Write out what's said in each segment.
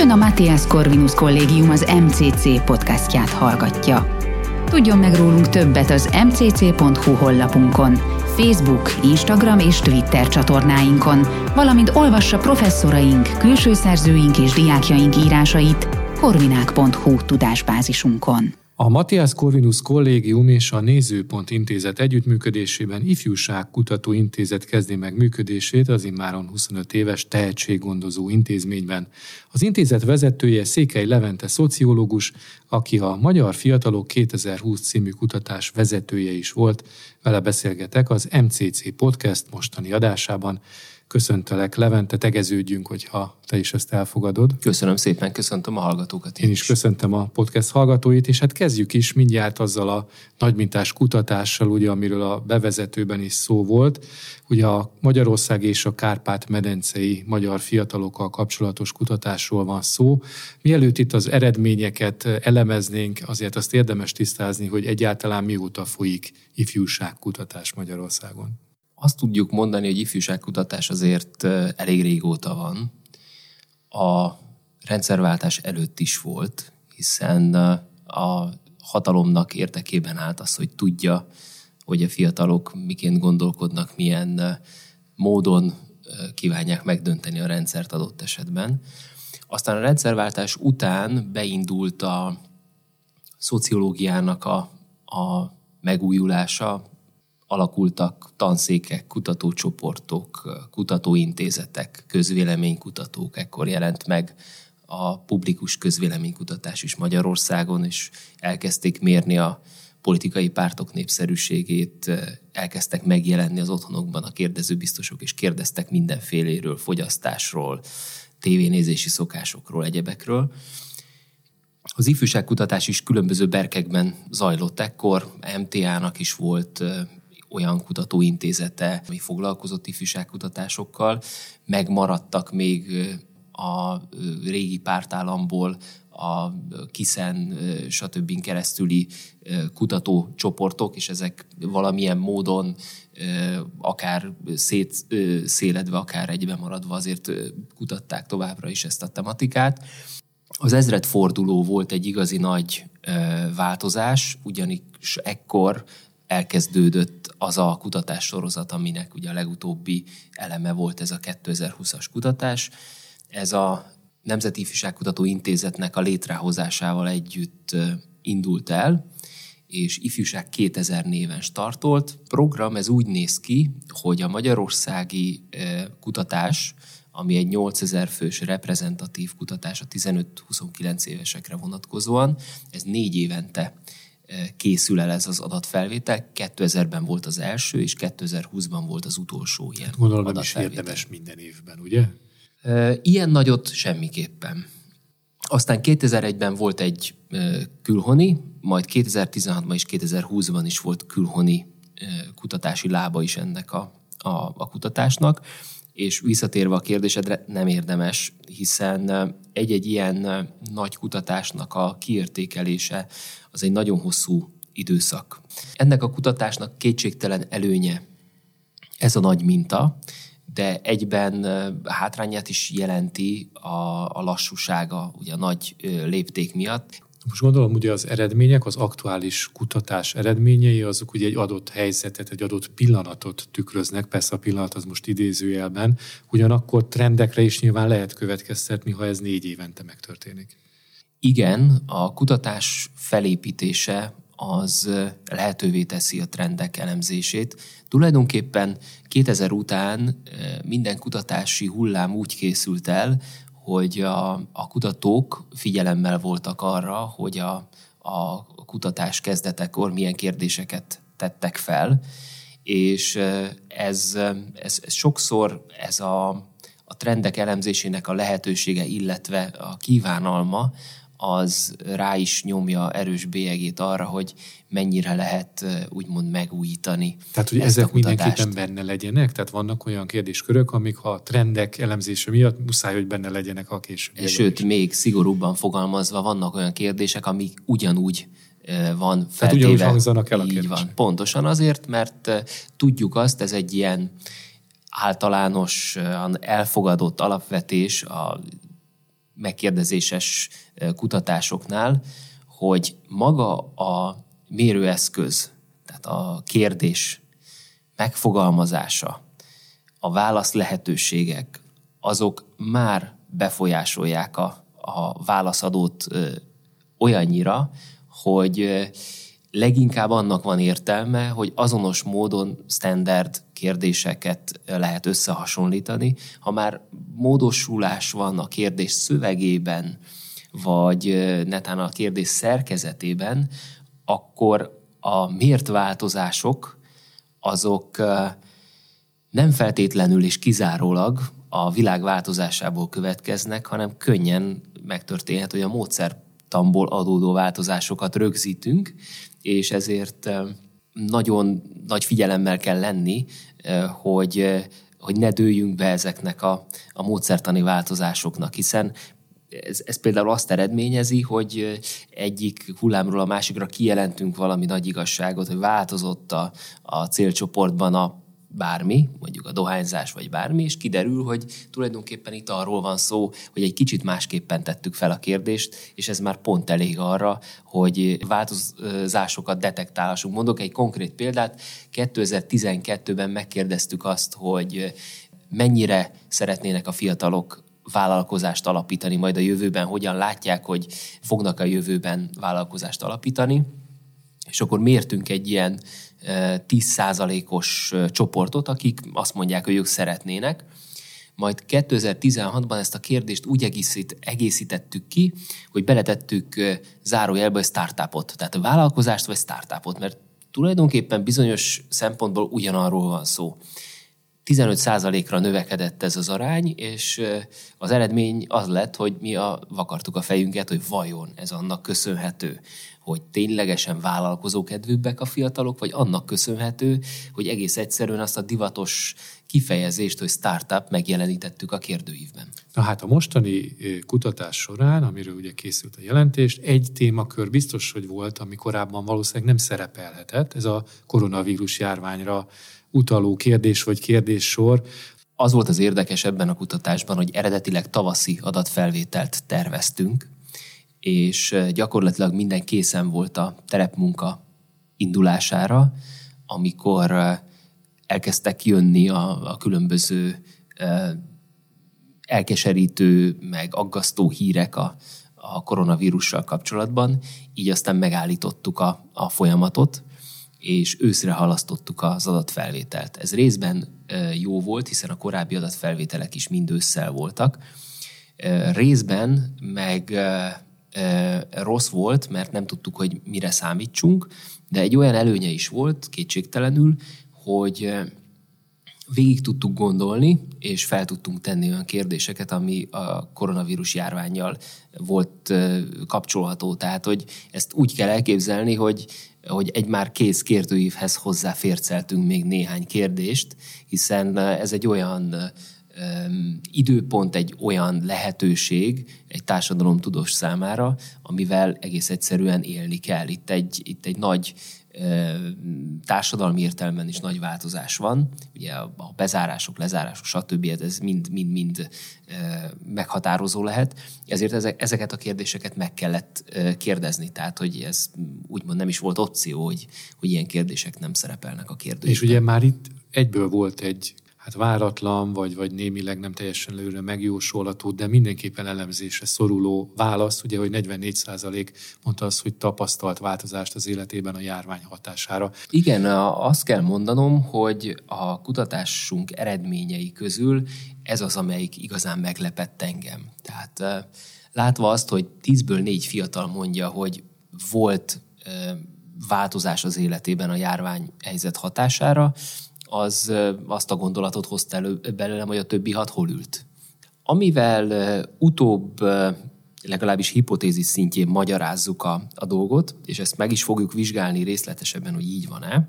Ön a Matthias Corvinus Kollégium az MCC podcastját hallgatja. Tudjon meg rólunk többet az mcc.hu honlapunkon, Facebook, Instagram és Twitter csatornáinkon, valamint olvassa professzoraink, külső szerzőink és diákjaink írásait korvinák.hu tudásbázisunkon. A Matthias Corvinus Kollégium és a Nézőpont Intézet együttműködésében Ifjúság Kutató Intézet kezdi meg működését az immáron 25 éves tehetséggondozó intézményben. Az intézet vezetője Székely Levente szociológus, aki a Magyar Fiatalok 2020 című kutatás vezetője is volt. Vele beszélgetek az MCC Podcast mostani adásában. Köszöntelek, Levente, tegeződjünk, hogyha te is ezt elfogadod. Köszönöm szépen, köszöntöm a hallgatókat. Én, én is köszöntöm a podcast hallgatóit, és hát kezdjük is mindjárt azzal a nagymintás kutatással, ugye, amiről a bevezetőben is szó volt. Ugye a Magyarország és a Kárpát-medencei magyar fiatalokkal kapcsolatos kutatásról van szó. Mielőtt itt az eredményeket elemeznénk, azért azt érdemes tisztázni, hogy egyáltalán mióta folyik ifjúságkutatás Magyarországon azt tudjuk mondani, hogy ifjúságkutatás azért elég régóta van. A rendszerváltás előtt is volt, hiszen a hatalomnak érdekében állt az, hogy tudja, hogy a fiatalok miként gondolkodnak, milyen módon kívánják megdönteni a rendszert adott esetben. Aztán a rendszerváltás után beindult a szociológiának a, a megújulása, alakultak tanszékek, kutatócsoportok, kutatóintézetek, közvéleménykutatók, ekkor jelent meg a publikus közvéleménykutatás is Magyarországon, és elkezdték mérni a politikai pártok népszerűségét, elkezdtek megjelenni az otthonokban a kérdezőbiztosok, és kérdeztek mindenféléről, fogyasztásról, tévénézési szokásokról, egyebekről. Az ifjúságkutatás is különböző berkekben zajlott ekkor, MTA-nak is volt olyan kutatóintézete, ami foglalkozott ifjúságkutatásokkal, megmaradtak még a régi pártállamból a Kiszen, stb. keresztüli kutatócsoportok, és ezek valamilyen módon akár szétszéledve, akár egyben maradva azért kutatták továbbra is ezt a tematikát. Az ezredforduló volt egy igazi nagy változás, ugyanis ekkor elkezdődött az a kutatás sorozat, aminek ugye a legutóbbi eleme volt ez a 2020-as kutatás. Ez a Nemzeti Ifjúságkutató Intézetnek a létrehozásával együtt indult el, és Ifjúság 2000 néven startolt. Program ez úgy néz ki, hogy a magyarországi kutatás, ami egy 8000 fős reprezentatív kutatás a 15-29 évesekre vonatkozóan, ez négy évente készül el ez az adatfelvétel. 2000-ben volt az első, és 2020-ban volt az utolsó ilyen Gondolom nem is érdemes minden évben, ugye? Ilyen nagyot semmiképpen. Aztán 2001-ben volt egy külhoni, majd 2016-ban és 2020-ban is volt külhoni kutatási lába is ennek a, a, a kutatásnak és visszatérve a kérdésedre, nem érdemes, hiszen egy-egy ilyen nagy kutatásnak a kiértékelése az egy nagyon hosszú időszak. Ennek a kutatásnak kétségtelen előnye ez a nagy minta, de egyben hátrányát is jelenti a, a lassúsága, ugye a nagy lépték miatt. Most gondolom, ugye az eredmények, az aktuális kutatás eredményei, azok ugye egy adott helyzetet, egy adott pillanatot tükröznek, persze a pillanat az most idézőjelben, ugyanakkor trendekre is nyilván lehet következtetni, ha ez négy évente megtörténik. Igen, a kutatás felépítése az lehetővé teszi a trendek elemzését. Tulajdonképpen 2000 után minden kutatási hullám úgy készült el, hogy a, a kutatók figyelemmel voltak arra, hogy a, a kutatás kezdetekor milyen kérdéseket tettek fel, és ez, ez, ez sokszor ez a, a trendek elemzésének a lehetősége, illetve a kívánalma, az rá is nyomja erős bélyegét arra, hogy mennyire lehet úgymond megújítani. Tehát, hogy ezek mindenképpen benne legyenek? Tehát vannak olyan kérdéskörök, amik ha a trendek elemzése miatt muszáj, hogy benne legyenek a később. Sőt, még szigorúbban fogalmazva vannak olyan kérdések, amik ugyanúgy van feltéve. Tehát ugyanúgy hangzanak el a Így van. Pontosan azért, mert tudjuk azt, ez egy ilyen általánosan elfogadott alapvetés a megkérdezéses kutatásoknál, hogy maga a mérőeszköz, tehát a kérdés megfogalmazása, a válasz lehetőségek, azok már befolyásolják a, a válaszadót ö, olyannyira, hogy ö, leginkább annak van értelme, hogy azonos módon standard kérdéseket lehet összehasonlítani. Ha már módosulás van a kérdés szövegében, vagy netán a kérdés szerkezetében, akkor a mért változások azok nem feltétlenül és kizárólag a világ változásából következnek, hanem könnyen megtörténhet, hogy a módszertamból adódó változásokat rögzítünk, és ezért nagyon nagy figyelemmel kell lenni, hogy, hogy ne dőljünk be ezeknek a, a módszertani változásoknak, hiszen ez, ez például azt eredményezi, hogy egyik hullámról a másikra kijelentünk valami nagy igazságot, hogy változott a, a célcsoportban a bármi, mondjuk a dohányzás vagy bármi, és kiderül, hogy tulajdonképpen itt arról van szó, hogy egy kicsit másképpen tettük fel a kérdést, és ez már pont elég arra, hogy változásokat detektálhassunk. Mondok egy konkrét példát. 2012-ben megkérdeztük azt, hogy mennyire szeretnének a fiatalok vállalkozást alapítani majd a jövőben, hogyan látják, hogy fognak a jövőben vállalkozást alapítani. És akkor mértünk egy ilyen 10%-os csoportot, akik azt mondják, hogy ők szeretnének. Majd 2016-ban ezt a kérdést úgy egészít, egészítettük ki, hogy beletettük zárójelbe a startupot, tehát a vállalkozást vagy startupot, mert tulajdonképpen bizonyos szempontból ugyanarról van szó. 15%-ra növekedett ez az arány, és az eredmény az lett, hogy mi a, vakartuk a fejünket, hogy vajon ez annak köszönhető, hogy ténylegesen vállalkozókedvűbbek a fiatalok, vagy annak köszönhető, hogy egész egyszerűen azt a divatos kifejezést, hogy startup megjelenítettük a kérdőívben. Na hát a mostani kutatás során, amiről ugye készült a jelentést, egy témakör biztos, hogy volt, ami korábban valószínűleg nem szerepelhetett, ez a koronavírus járványra utaló kérdés vagy kérdéssor. Az volt az érdekes ebben a kutatásban, hogy eredetileg tavaszi adatfelvételt terveztünk, és gyakorlatilag minden készen volt a terepmunka indulására, amikor elkezdtek jönni a, a különböző elkeserítő, meg aggasztó hírek a, a koronavírussal kapcsolatban, így aztán megállítottuk a, a folyamatot, és őszre halasztottuk az adatfelvételt. Ez részben jó volt, hiszen a korábbi adatfelvételek is mind ősszel voltak. Részben meg rossz volt, mert nem tudtuk, hogy mire számítsunk, de egy olyan előnye is volt, kétségtelenül, hogy végig tudtuk gondolni, és fel tudtunk tenni olyan kérdéseket, ami a koronavírus járványjal volt kapcsolható. Tehát, hogy ezt úgy kell elképzelni, hogy, hogy egy már kész kérdőívhez hozzáférceltünk még néhány kérdést, hiszen ez egy olyan időpont, egy olyan lehetőség egy társadalomtudós számára, amivel egész egyszerűen élni kell. Itt egy, itt egy nagy társadalmi értelemben is nagy változás van. Ugye a bezárások, lezárások, stb. ez mind-mind meghatározó lehet. Ezért ezeket a kérdéseket meg kellett kérdezni. Tehát, hogy ez úgymond nem is volt opció, hogy, hogy ilyen kérdések nem szerepelnek a kérdésben. És ugye már itt egyből volt egy hát váratlan, vagy, vagy némileg nem teljesen lőre megjósolható, de mindenképpen elemzésre szoruló válasz, ugye, hogy 44% mondta az, hogy tapasztalt változást az életében a járvány hatására. Igen, azt kell mondanom, hogy a kutatásunk eredményei közül ez az, amelyik igazán meglepett engem. Tehát látva azt, hogy 10-ből 4 fiatal mondja, hogy volt változás az életében a járvány helyzet hatására, az azt a gondolatot hozta elő belőlem, hogy a többi hat hol ült. Amivel utóbb legalábbis hipotézis szintjén magyarázzuk a, a dolgot, és ezt meg is fogjuk vizsgálni részletesebben, hogy így van-e,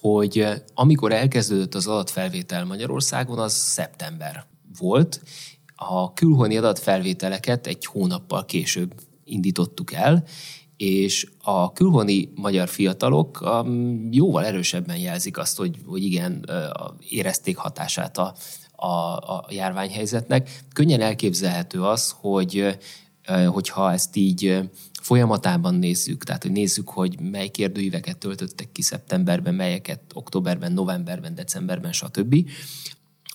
hogy amikor elkezdődött az adatfelvétel Magyarországon, az szeptember volt. A külhoni adatfelvételeket egy hónappal később indítottuk el, és a külhoni magyar fiatalok um, jóval erősebben jelzik azt, hogy, hogy igen, érezték hatását a, a, a járványhelyzetnek. Könnyen elképzelhető az, hogy hogyha ezt így folyamatában nézzük, tehát hogy nézzük, hogy mely kérdőíveket töltöttek ki szeptemberben, melyeket októberben, novemberben, decemberben, stb.,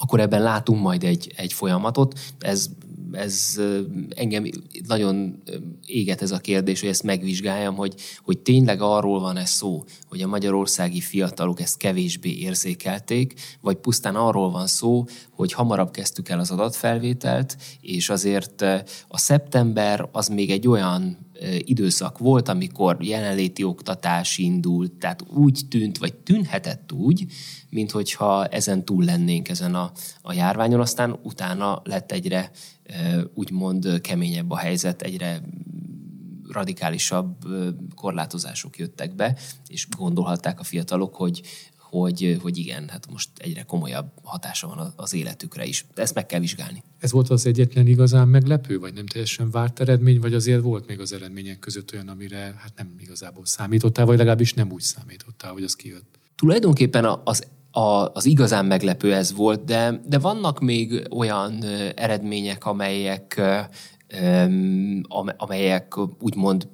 akkor ebben látunk majd egy, egy folyamatot. Ez ez engem nagyon éget ez a kérdés, hogy ezt megvizsgáljam, hogy, hogy tényleg arról van ez szó, hogy a magyarországi fiatalok ezt kevésbé érzékelték, vagy pusztán arról van szó, hogy hamarabb kezdtük el az adatfelvételt, és azért a szeptember az még egy olyan időszak volt, amikor jelenléti oktatás indult, tehát úgy tűnt, vagy tűnhetett úgy, mint hogyha ezen túl lennénk ezen a, a járványon, aztán utána lett egyre úgymond keményebb a helyzet, egyre radikálisabb korlátozások jöttek be, és gondolhatták a fiatalok, hogy, hogy, hogy igen, hát most egyre komolyabb hatása van az életükre is. Ezt meg kell vizsgálni. Ez volt az egyetlen igazán meglepő, vagy nem teljesen várt eredmény, vagy azért volt még az eredmények között olyan, amire hát nem igazából számítottál, vagy legalábbis nem úgy számítottál, hogy az kijött? Tulajdonképpen az a, az igazán meglepő ez volt, de, de vannak még olyan eredmények, amelyek, amelyek úgymond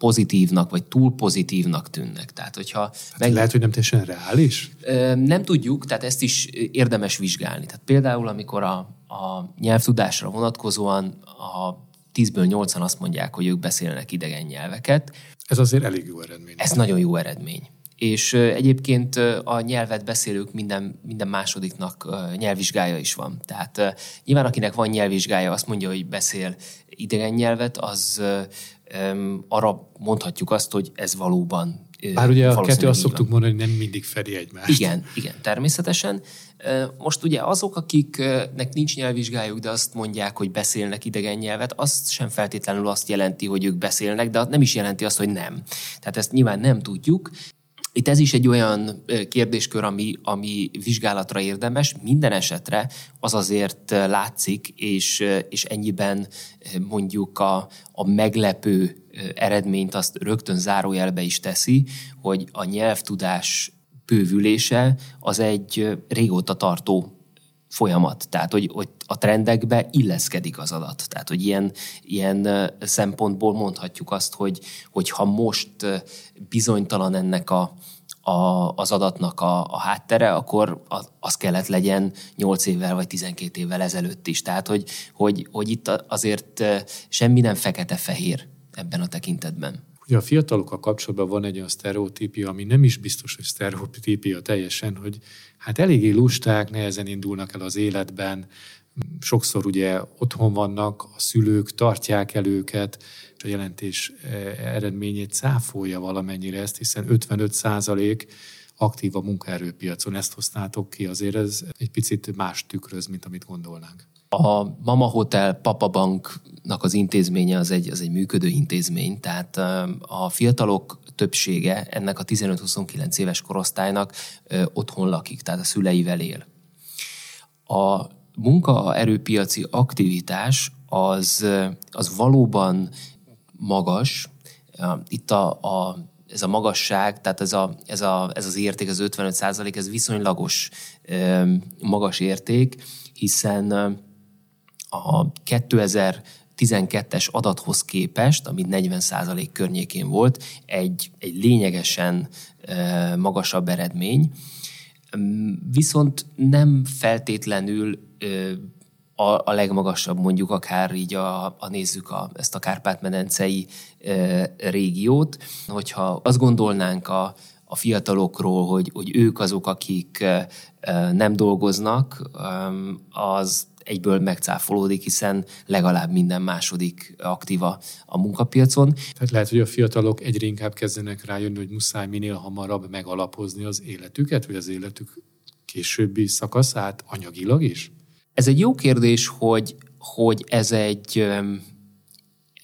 pozitívnak, vagy túl pozitívnak tűnnek. Tehát, hogyha hát meg... Lehet, hogy nem teljesen reális? Nem tudjuk, tehát ezt is érdemes vizsgálni. Tehát például, amikor a, a nyelvtudásra vonatkozóan a 10-ből 8-an azt mondják, hogy ők beszélnek idegen nyelveket. Ez azért elég jó eredmény. Ez nagyon jó eredmény és egyébként a nyelvet beszélők minden, minden másodiknak nyelvvizsgája is van. Tehát nyilván akinek van nyelvvizsgája, azt mondja, hogy beszél idegen nyelvet, az arra mondhatjuk azt, hogy ez valóban bár ugye a kettő azt szoktuk mondani, hogy nem mindig fedi egymást. Igen, igen, természetesen. Most ugye azok, akiknek nincs nyelvvizsgájuk, de azt mondják, hogy beszélnek idegen nyelvet, azt sem feltétlenül azt jelenti, hogy ők beszélnek, de nem is jelenti azt, hogy nem. Tehát ezt nyilván nem tudjuk. Itt ez is egy olyan kérdéskör, ami, ami vizsgálatra érdemes. Minden esetre az azért látszik, és, és ennyiben mondjuk a, a meglepő eredményt azt rögtön zárójelbe is teszi, hogy a nyelvtudás bővülése az egy régóta tartó folyamat, tehát hogy, hogy a trendekbe illeszkedik az adat. Tehát, hogy ilyen, ilyen szempontból mondhatjuk azt, hogy, hogy ha most bizonytalan ennek a, a, az adatnak a, a háttere, akkor az kellett legyen 8 évvel vagy 12 évvel ezelőtt is. Tehát, hogy, hogy, hogy itt azért semmi nem fekete-fehér ebben a tekintetben. Ugye a fiatalokkal kapcsolatban van egy olyan sztereotípia, ami nem is biztos, hogy sztereotípia teljesen, hogy hát eléggé lusták, nehezen indulnak el az életben, sokszor ugye otthon vannak, a szülők tartják el őket, és a jelentés eh, eredményét cáfolja valamennyire ezt, hiszen 55 százalék aktív a munkaerőpiacon. Ezt hoztátok ki, azért ez egy picit más tükröz, mint amit gondolnánk. A Mama Hotel Papa Banknak az intézménye az egy, az egy működő intézmény, tehát a fiatalok többsége ennek a 15-29 éves korosztálynak otthon lakik, tehát a szüleivel él. A munkaerőpiaci aktivitás az, az valóban magas. Itt a, a, ez a magasság, tehát ez, a, ez, a, ez az érték, az 55 százalék, ez viszonylagos magas érték, hiszen a 2012-es adathoz képest, ami 40% környékén volt, egy, egy lényegesen magasabb eredmény, viszont nem feltétlenül a, a legmagasabb, mondjuk akár így a, a nézzük a, ezt a Kárpát-medencei régiót. Hogyha azt gondolnánk a, a fiatalokról, hogy, hogy ők azok, akik nem dolgoznak, az egyből megcáfolódik, hiszen legalább minden második aktíva a munkapiacon. Tehát lehet, hogy a fiatalok egyre inkább kezdenek rájönni, hogy muszáj minél hamarabb megalapozni az életüket, vagy az életük későbbi szakaszát anyagilag is? Ez egy jó kérdés, hogy, hogy ez egy,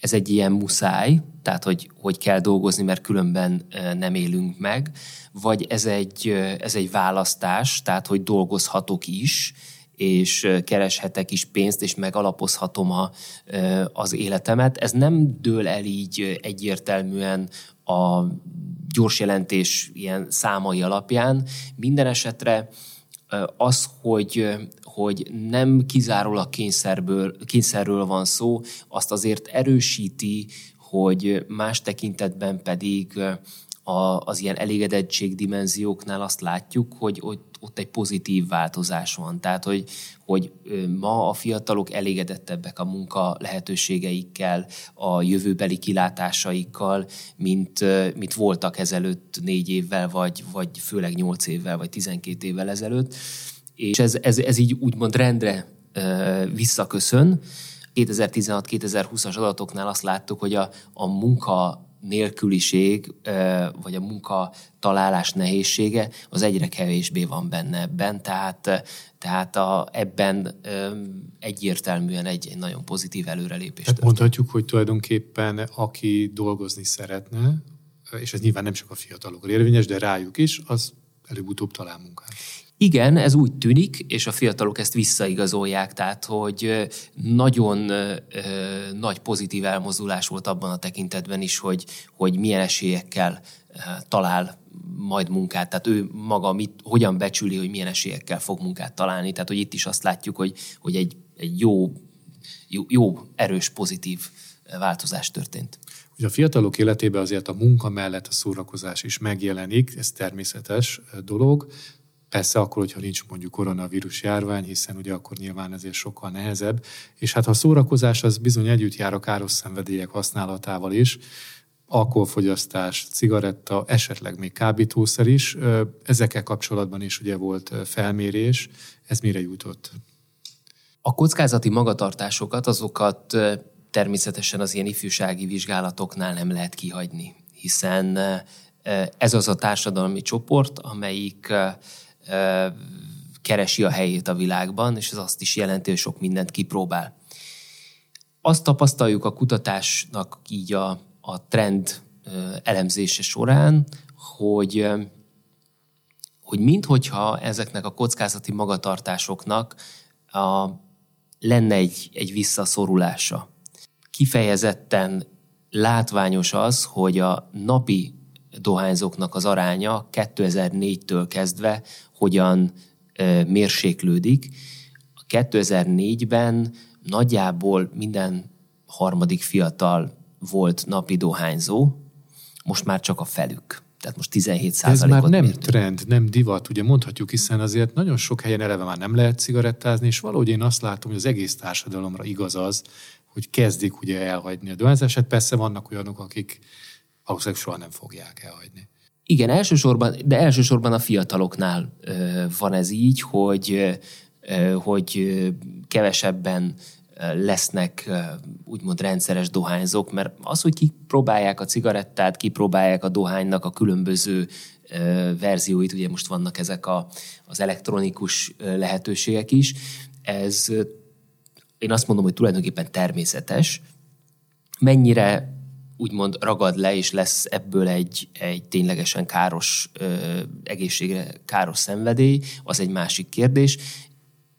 ez egy ilyen muszáj, tehát hogy, hogy kell dolgozni, mert különben nem élünk meg, vagy ez egy, ez egy választás, tehát hogy dolgozhatok is, és kereshetek is pénzt, és megalapozhatom a, az életemet. Ez nem dől el így egyértelműen a gyors jelentés ilyen számai alapján. Minden esetre az, hogy, hogy nem kizárólag kényszerből, kényszerről van szó, azt azért erősíti, hogy más tekintetben pedig a, az ilyen elégedettség dimenzióknál azt látjuk, hogy, hogy ott egy pozitív változás van. Tehát, hogy, hogy ma a fiatalok elégedettebbek a munka lehetőségeikkel, a jövőbeli kilátásaikkal, mint, mint voltak ezelőtt négy évvel, vagy, vagy főleg nyolc évvel, vagy tizenkét évvel ezelőtt. És ez, ez, ez így úgymond rendre visszaköszön. 2016-2020-as adatoknál azt láttuk, hogy a, a munka nélküliség, vagy a munka találás nehézsége, az egyre kevésbé van benne ebben, tehát, tehát a, ebben egyértelműen egy, egy nagyon pozitív előrelépés. Tehát mondhatjuk, hogy tulajdonképpen aki dolgozni szeretne, és ez nyilván nem csak a fiatalokra érvényes, de rájuk is, az előbb-utóbb talál munkát. Igen, ez úgy tűnik, és a fiatalok ezt visszaigazolják, tehát hogy nagyon ö, nagy pozitív elmozdulás volt abban a tekintetben is, hogy, hogy milyen esélyekkel ö, talál majd munkát, tehát ő maga mit, hogyan becsüli, hogy milyen esélyekkel fog munkát találni, tehát hogy itt is azt látjuk, hogy, hogy egy, egy jó, jó, jó, erős, pozitív változás történt. Ugye a fiatalok életében azért a munka mellett a szórakozás is megjelenik, ez természetes dolog, Persze akkor, hogyha nincs mondjuk koronavírus járvány, hiszen ugye akkor nyilván ezért sokkal nehezebb. És hát ha a szórakozás az bizony együtt jár a káros szenvedélyek használatával is, alkoholfogyasztás, cigaretta, esetleg még kábítószer is. Ezekkel kapcsolatban is ugye volt felmérés. Ez mire jutott? A kockázati magatartásokat, azokat természetesen az ilyen ifjúsági vizsgálatoknál nem lehet kihagyni, hiszen ez az a társadalmi csoport, amelyik keresi a helyét a világban, és ez azt is jelenti, hogy sok mindent kipróbál. Azt tapasztaljuk a kutatásnak így a, a trend elemzése során, hogy hogy minthogyha ezeknek a kockázati magatartásoknak a, lenne egy, egy visszaszorulása. Kifejezetten látványos az, hogy a napi dohányzóknak az aránya 2004-től kezdve hogyan mérséklődik. 2004-ben nagyjából minden harmadik fiatal volt napi dohányzó, most már csak a felük. Tehát most 17 százalékot Ez már nem mértünk. trend, nem divat, ugye mondhatjuk, hiszen azért nagyon sok helyen eleve már nem lehet cigarettázni, és valahogy én azt látom, hogy az egész társadalomra igaz az, hogy kezdik ugye elhagyni a dohányzását. Persze vannak olyanok, akik valószínűleg soha nem fogják elhagyni. Igen, elsősorban, de elsősorban a fiataloknál van ez így, hogy, hogy kevesebben lesznek úgymond rendszeres dohányzók, mert az, hogy kipróbálják a cigarettát, kipróbálják a dohánynak a különböző verzióit, ugye most vannak ezek a, az elektronikus lehetőségek is, ez én azt mondom, hogy tulajdonképpen természetes. Mennyire úgymond ragad le, és lesz ebből egy, egy ténylegesen káros, ö, egészségre káros szenvedély, az egy másik kérdés.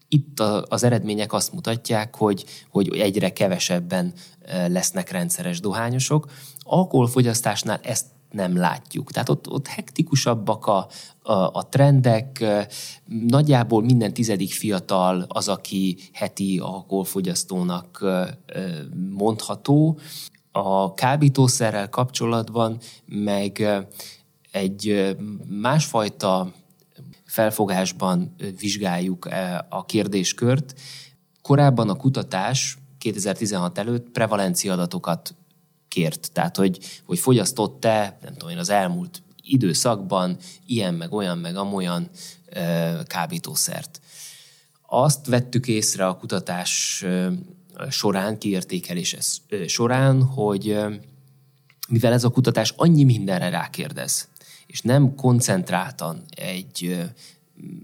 Itt a, az eredmények azt mutatják, hogy, hogy egyre kevesebben lesznek rendszeres dohányosok. Alkoholfogyasztásnál ezt nem látjuk. Tehát ott, ott hektikusabbak a, a, a trendek, nagyjából minden tizedik fiatal az, aki heti alkoholfogyasztónak mondható a kábítószerrel kapcsolatban meg egy másfajta felfogásban vizsgáljuk a kérdéskört. Korábban a kutatás 2016 előtt prevalencia adatokat kért, tehát hogy, hogy fogyasztott-e, nem tudom én, az elmúlt időszakban ilyen, meg olyan, meg amolyan kábítószert. Azt vettük észre a kutatás során, kiértékelés során, hogy mivel ez a kutatás annyi mindenre rákérdez, és nem koncentráltan egy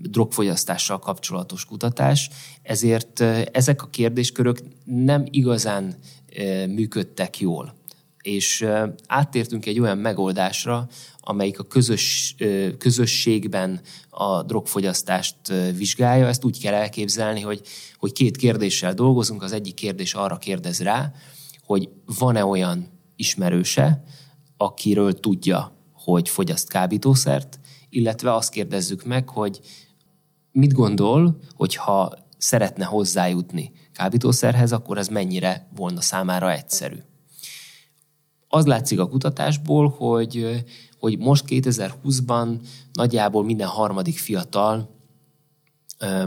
drogfogyasztással kapcsolatos kutatás, ezért ezek a kérdéskörök nem igazán működtek jól. És áttértünk egy olyan megoldásra, amelyik a közös, közösségben a drogfogyasztást vizsgálja. Ezt úgy kell elképzelni, hogy, hogy két kérdéssel dolgozunk. Az egyik kérdés arra kérdez rá, hogy van-e olyan ismerőse, akiről tudja, hogy fogyaszt kábítószert, illetve azt kérdezzük meg, hogy mit gondol, hogyha szeretne hozzájutni kábítószerhez, akkor ez mennyire volna számára egyszerű. Az látszik a kutatásból, hogy, hogy most 2020-ban nagyjából minden harmadik fiatal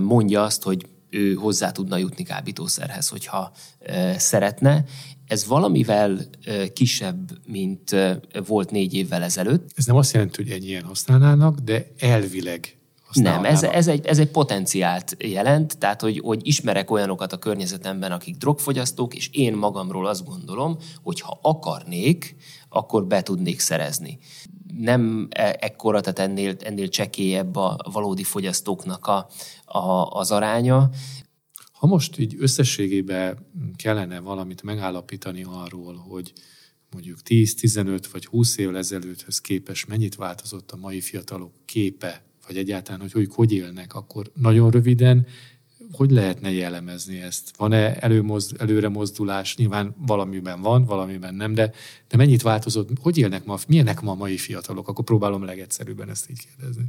mondja azt, hogy ő hozzá tudna jutni kábítószerhez, hogyha szeretne. Ez valamivel kisebb, mint volt négy évvel ezelőtt. Ez nem azt jelenti, hogy ennyien használnának, de elvileg nem, ez, ez, egy, ez egy potenciált jelent, tehát hogy, hogy ismerek olyanokat a környezetemben, akik drogfogyasztók, és én magamról azt gondolom, hogy ha akarnék, akkor be tudnék szerezni. Nem e, ekkora, tehát ennél, ennél csekélyebb a valódi fogyasztóknak a, a, az aránya. Ha most így összességében kellene valamit megállapítani arról, hogy mondjuk 10-15 vagy 20 évvel ezelőtthöz képest mennyit változott a mai fiatalok képe vagy egyáltalán, hogy hogy, hogy élnek, akkor nagyon röviden hogy lehetne jellemezni ezt? Van-e előmozd, előre? Nyilván valamiben van, valamiben nem, de, de mennyit változott? Hogy élnek ma? Milyenek ma a mai fiatalok? Akkor próbálom legegyszerűbben ezt így kérdezni.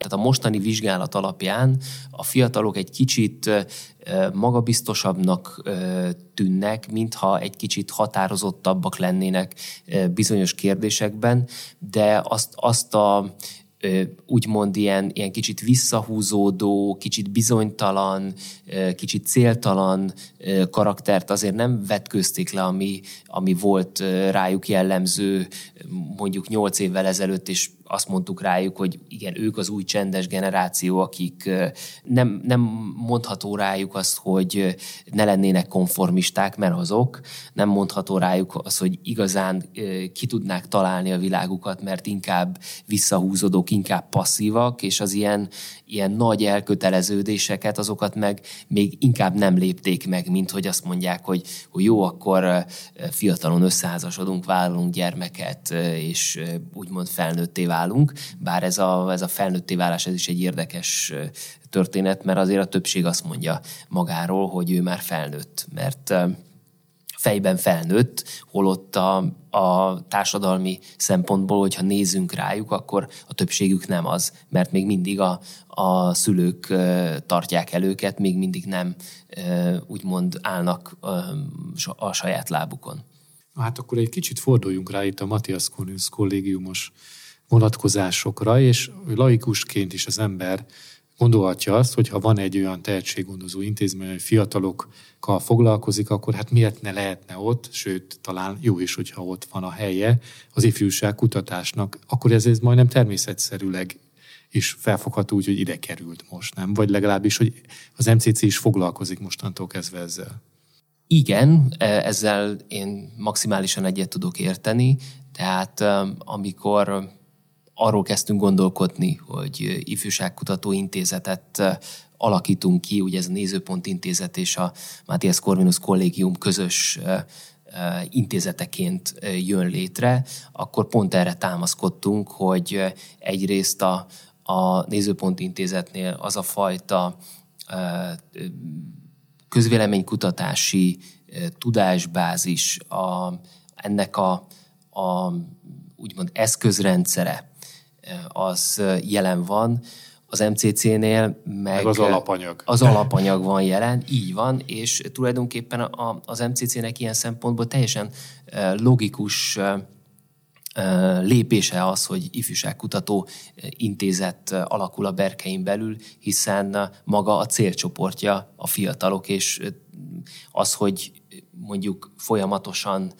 Tehát a mostani vizsgálat alapján a fiatalok egy kicsit magabiztosabbnak tűnnek, mintha egy kicsit határozottabbak lennének bizonyos kérdésekben, de azt, azt a úgymond ilyen, ilyen kicsit visszahúzódó, kicsit bizonytalan, kicsit céltalan karaktert azért nem vetközték le, ami, ami volt rájuk jellemző mondjuk nyolc évvel ezelőtt, és azt mondtuk rájuk, hogy igen, ők az új csendes generáció, akik nem, nem mondható rájuk azt, hogy ne lennének konformisták, mert azok, nem mondható rájuk azt, hogy igazán ki tudnák találni a világukat, mert inkább visszahúzódók, inkább passzívak, és az ilyen, ilyen nagy elköteleződéseket, azokat meg még inkább nem lépték meg, mint hogy azt mondják, hogy, hogy jó, akkor fiatalon összeházasodunk, vállalunk gyermeket, és úgymond felnőtté válunk, bár ez a, ez a felnőtté válás ez is egy érdekes történet, mert azért a többség azt mondja magáról, hogy ő már felnőtt, mert fejben felnőtt, holott a, a társadalmi szempontból, hogyha nézünk rájuk, akkor a többségük nem az, mert még mindig a, a szülők tartják el őket, még mindig nem úgymond állnak a saját lábukon. Hát akkor egy kicsit forduljunk rá itt a Matthias Cornelius kollégiumos vonatkozásokra, és laikusként is az ember gondolhatja azt, hogy ha van egy olyan tehetséggondozó intézmény, hogy fiatalokkal foglalkozik, akkor hát miért ne lehetne ott, sőt, talán jó is, hogyha ott van a helye az ifjúság kutatásnak, akkor ez, ez majdnem természetszerűleg is felfogható úgy, hogy ide került most, nem? Vagy legalábbis, hogy az MCC is foglalkozik mostantól kezdve ezzel. Igen, e, ezzel én maximálisan egyet tudok érteni, tehát amikor arról kezdtünk gondolkodni, hogy ifjúságkutató intézetet alakítunk ki, ugye ez a Nézőpont Intézet és a Matthias Corvinus Kollégium közös intézeteként jön létre, akkor pont erre támaszkodtunk, hogy egyrészt a, a Nézőpont Intézetnél az a fajta közvéleménykutatási tudásbázis, a, ennek a, a úgymond eszközrendszere, az jelen van, az MCC-nél meg, meg az alapanyag. Az alapanyag van jelen, így van, és tulajdonképpen a, az MCC-nek ilyen szempontból teljesen logikus lépése az, hogy ifjúságkutató intézet alakul a berkein belül, hiszen maga a célcsoportja a fiatalok, és az, hogy mondjuk folyamatosan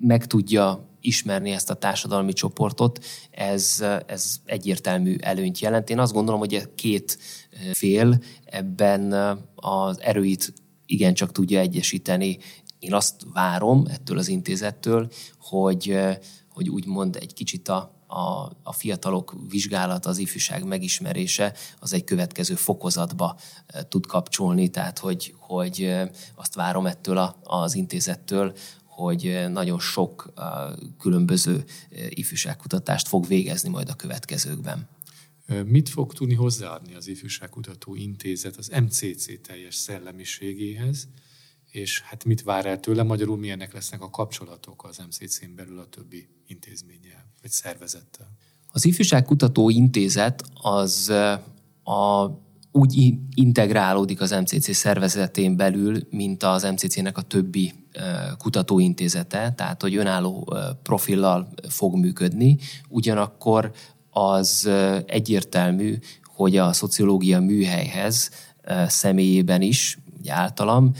meg tudja ismerni ezt a társadalmi csoportot, ez, ez egyértelmű előnyt jelent. Én azt gondolom, hogy a két fél ebben az erőit igencsak tudja egyesíteni. Én azt várom ettől az intézettől, hogy, hogy úgymond egy kicsit a, a, a fiatalok vizsgálata, az ifjúság megismerése az egy következő fokozatba tud kapcsolni, tehát hogy, hogy azt várom ettől a, az intézettől, hogy nagyon sok különböző ifjúságkutatást fog végezni majd a következőkben. Mit fog tudni hozzáadni az Ifjúságkutató Intézet az MCC teljes szellemiségéhez, és hát mit vár el tőle, magyarul milyenek lesznek a kapcsolatok az MCC-n belül a többi intézménnyel, vagy szervezettel? Az Ifjúságkutató Intézet az a úgy integrálódik az MCC szervezetén belül, mint az MCC-nek a többi kutatóintézete, tehát hogy önálló profillal fog működni, ugyanakkor az egyértelmű, hogy a szociológia műhelyhez személyében is, általam,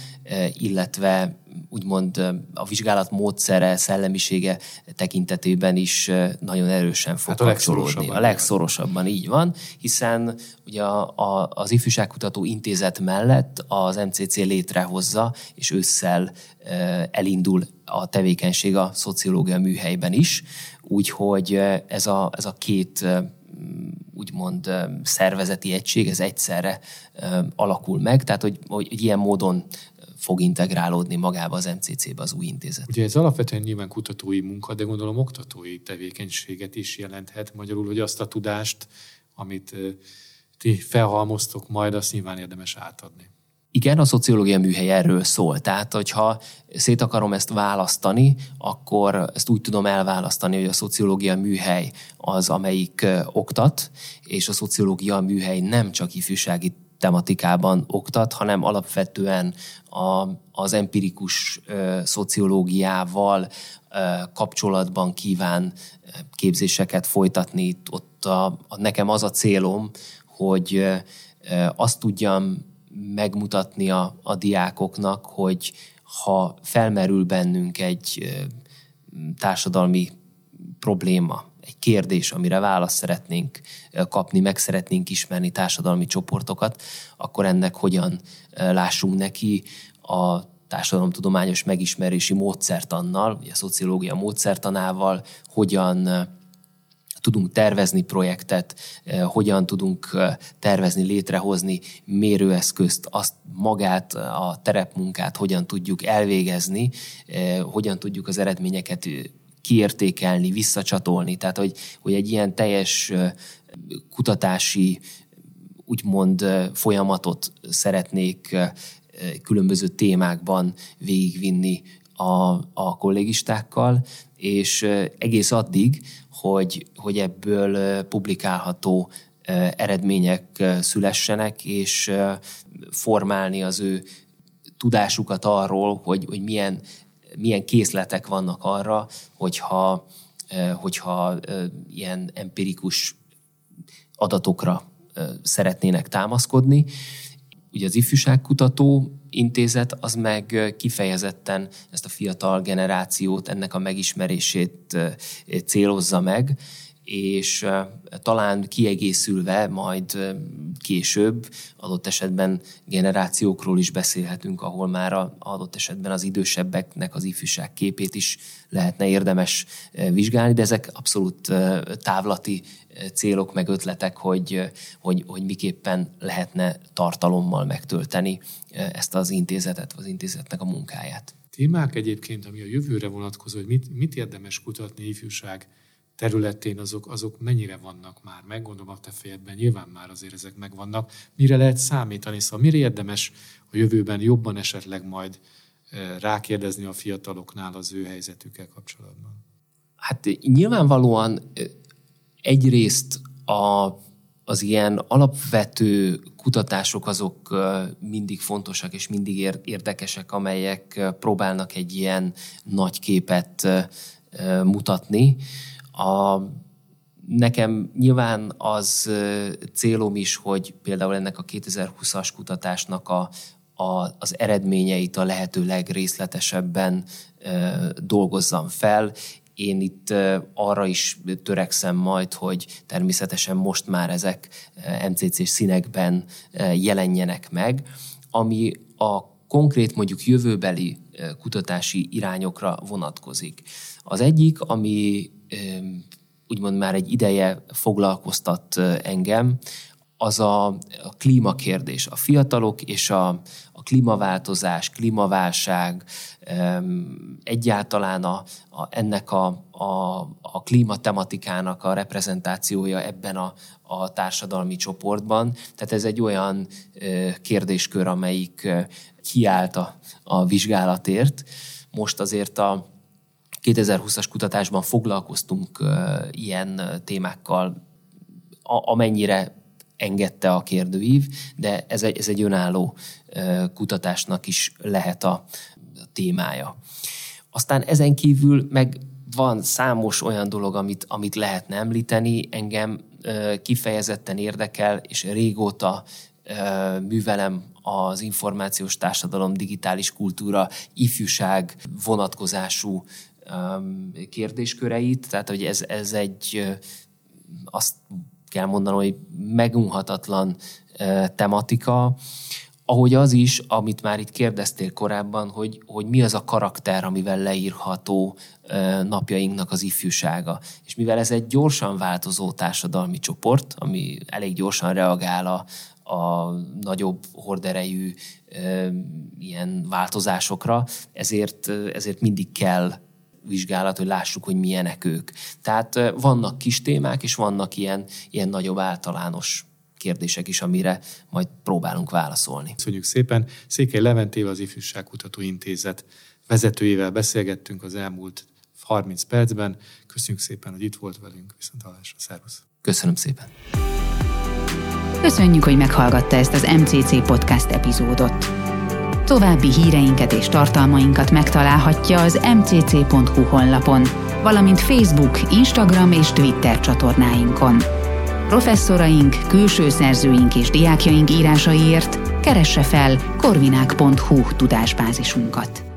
illetve úgymond a vizsgálat módszere, szellemisége tekintetében is nagyon erősen fog hát a kapcsolódni. A legszorosabban így van, hiszen ugye a, a, az Ifjúságkutató Intézet mellett az MCC létrehozza, és ősszel elindul a tevékenység a szociológia műhelyben is, úgyhogy ez a, ez a két úgymond szervezeti egység, ez egyszerre alakul meg, tehát hogy, hogy ilyen módon fog integrálódni magába az MCC-be az új intézet. Ugye ez alapvetően nyilván kutatói munka, de gondolom oktatói tevékenységet is jelenthet, magyarul, hogy azt a tudást, amit ti felhalmoztok majd, azt nyilván érdemes átadni. Igen, a szociológia műhely erről szól. Tehát, hogyha szét akarom ezt választani, akkor ezt úgy tudom elválasztani, hogy a szociológia műhely az, amelyik oktat, és a szociológia műhely nem csak ifjúsági tematikában oktat, hanem alapvetően a, az empirikus ö, szociológiával ö, kapcsolatban kíván képzéseket folytatni. Ott a, a, nekem az a célom, hogy ö, azt tudjam megmutatni a, a diákoknak, hogy ha felmerül bennünk egy társadalmi probléma, kérdés, amire választ szeretnénk kapni, meg szeretnénk ismerni társadalmi csoportokat, akkor ennek hogyan lássunk neki? A társadalomtudományos megismerési módszertannal, a szociológia módszertanával, hogyan tudunk tervezni projektet, hogyan tudunk tervezni, létrehozni mérőeszközt, azt magát, a terepmunkát hogyan tudjuk elvégezni, hogyan tudjuk az eredményeket kiértékelni, visszacsatolni. Tehát, hogy, hogy egy ilyen teljes kutatási úgymond folyamatot szeretnék különböző témákban végigvinni a, a kollégistákkal, és egész addig, hogy, hogy ebből publikálható eredmények szülessenek, és formálni az ő tudásukat arról, hogy, hogy milyen, milyen készletek vannak arra, hogyha, hogyha ilyen empirikus adatokra szeretnének támaszkodni. Ugye az ifjúságkutató intézet az meg kifejezetten ezt a fiatal generációt, ennek a megismerését célozza meg, és talán kiegészülve majd később adott esetben generációkról is beszélhetünk, ahol már a, adott esetben az idősebbeknek az ifjúság képét is lehetne érdemes vizsgálni, de ezek abszolút távlati célok, meg ötletek, hogy, hogy, hogy miképpen lehetne tartalommal megtölteni ezt az intézetet, az intézetnek a munkáját. Témák egyébként, ami a jövőre vonatkozó, hogy mit, mit érdemes kutatni ifjúság területén, azok, azok mennyire vannak már meg, gondolom a te fejedben nyilván már azért ezek megvannak. Mire lehet számítani, szóval mire érdemes a jövőben jobban esetleg majd rákérdezni a fiataloknál az ő helyzetükkel kapcsolatban? Hát nyilvánvalóan egyrészt a, az ilyen alapvető kutatások azok mindig fontosak és mindig érdekesek, amelyek próbálnak egy ilyen nagy képet mutatni. A, nekem nyilván az célom is, hogy például ennek a 2020-as kutatásnak a, a, az eredményeit a lehető legrészletesebben dolgozzam fel, én itt arra is törekszem majd, hogy természetesen most már ezek MCC-s színekben jelenjenek meg, ami a konkrét mondjuk jövőbeli kutatási irányokra vonatkozik. Az egyik, ami úgymond már egy ideje foglalkoztat engem, az a, a klímakérdés. A fiatalok és a, a klímaváltozás, klímaválság, egyáltalán a, a, ennek a, a, a klímatematikának a reprezentációja ebben a, a társadalmi csoportban. Tehát ez egy olyan kérdéskör, amelyik kiállt a, a vizsgálatért. Most azért a 2020-as kutatásban foglalkoztunk ilyen témákkal, amennyire engedte a kérdőív, de ez egy, ez egy önálló kutatásnak is lehet a, témája. Aztán ezen kívül meg van számos olyan dolog, amit, amit lehetne említeni. Engem kifejezetten érdekel, és régóta művelem az információs társadalom, digitális kultúra, ifjúság vonatkozású kérdésköreit. Tehát, hogy ez, ez egy, azt kell mondanom, hogy megunhatatlan tematika, ahogy az is, amit már itt kérdeztél korábban, hogy, hogy mi az a karakter, amivel leírható napjainknak az ifjúsága. És mivel ez egy gyorsan változó társadalmi csoport, ami elég gyorsan reagál a, a nagyobb horderejű ilyen változásokra, ezért, ezért mindig kell vizsgálat, hogy lássuk, hogy milyenek ők. Tehát vannak kis témák, és vannak ilyen, ilyen nagyobb általános kérdések is, amire majd próbálunk válaszolni. Köszönjük szépen. Székely Leventével az Ifjúságkutató Intézet vezetőjével beszélgettünk az elmúlt 30 percben. Köszönjük szépen, hogy itt volt velünk. Viszont hallásra. Szervusz. Köszönöm szépen. Köszönjük, hogy meghallgatta ezt az MCC podcast epizódot. További híreinket és tartalmainkat megtalálhatja az mcc.hu honlapon, valamint Facebook, Instagram és Twitter csatornáinkon. Professzoraink, külső szerzőink és diákjaink írásaiért keresse fel korvinák.hu tudásbázisunkat.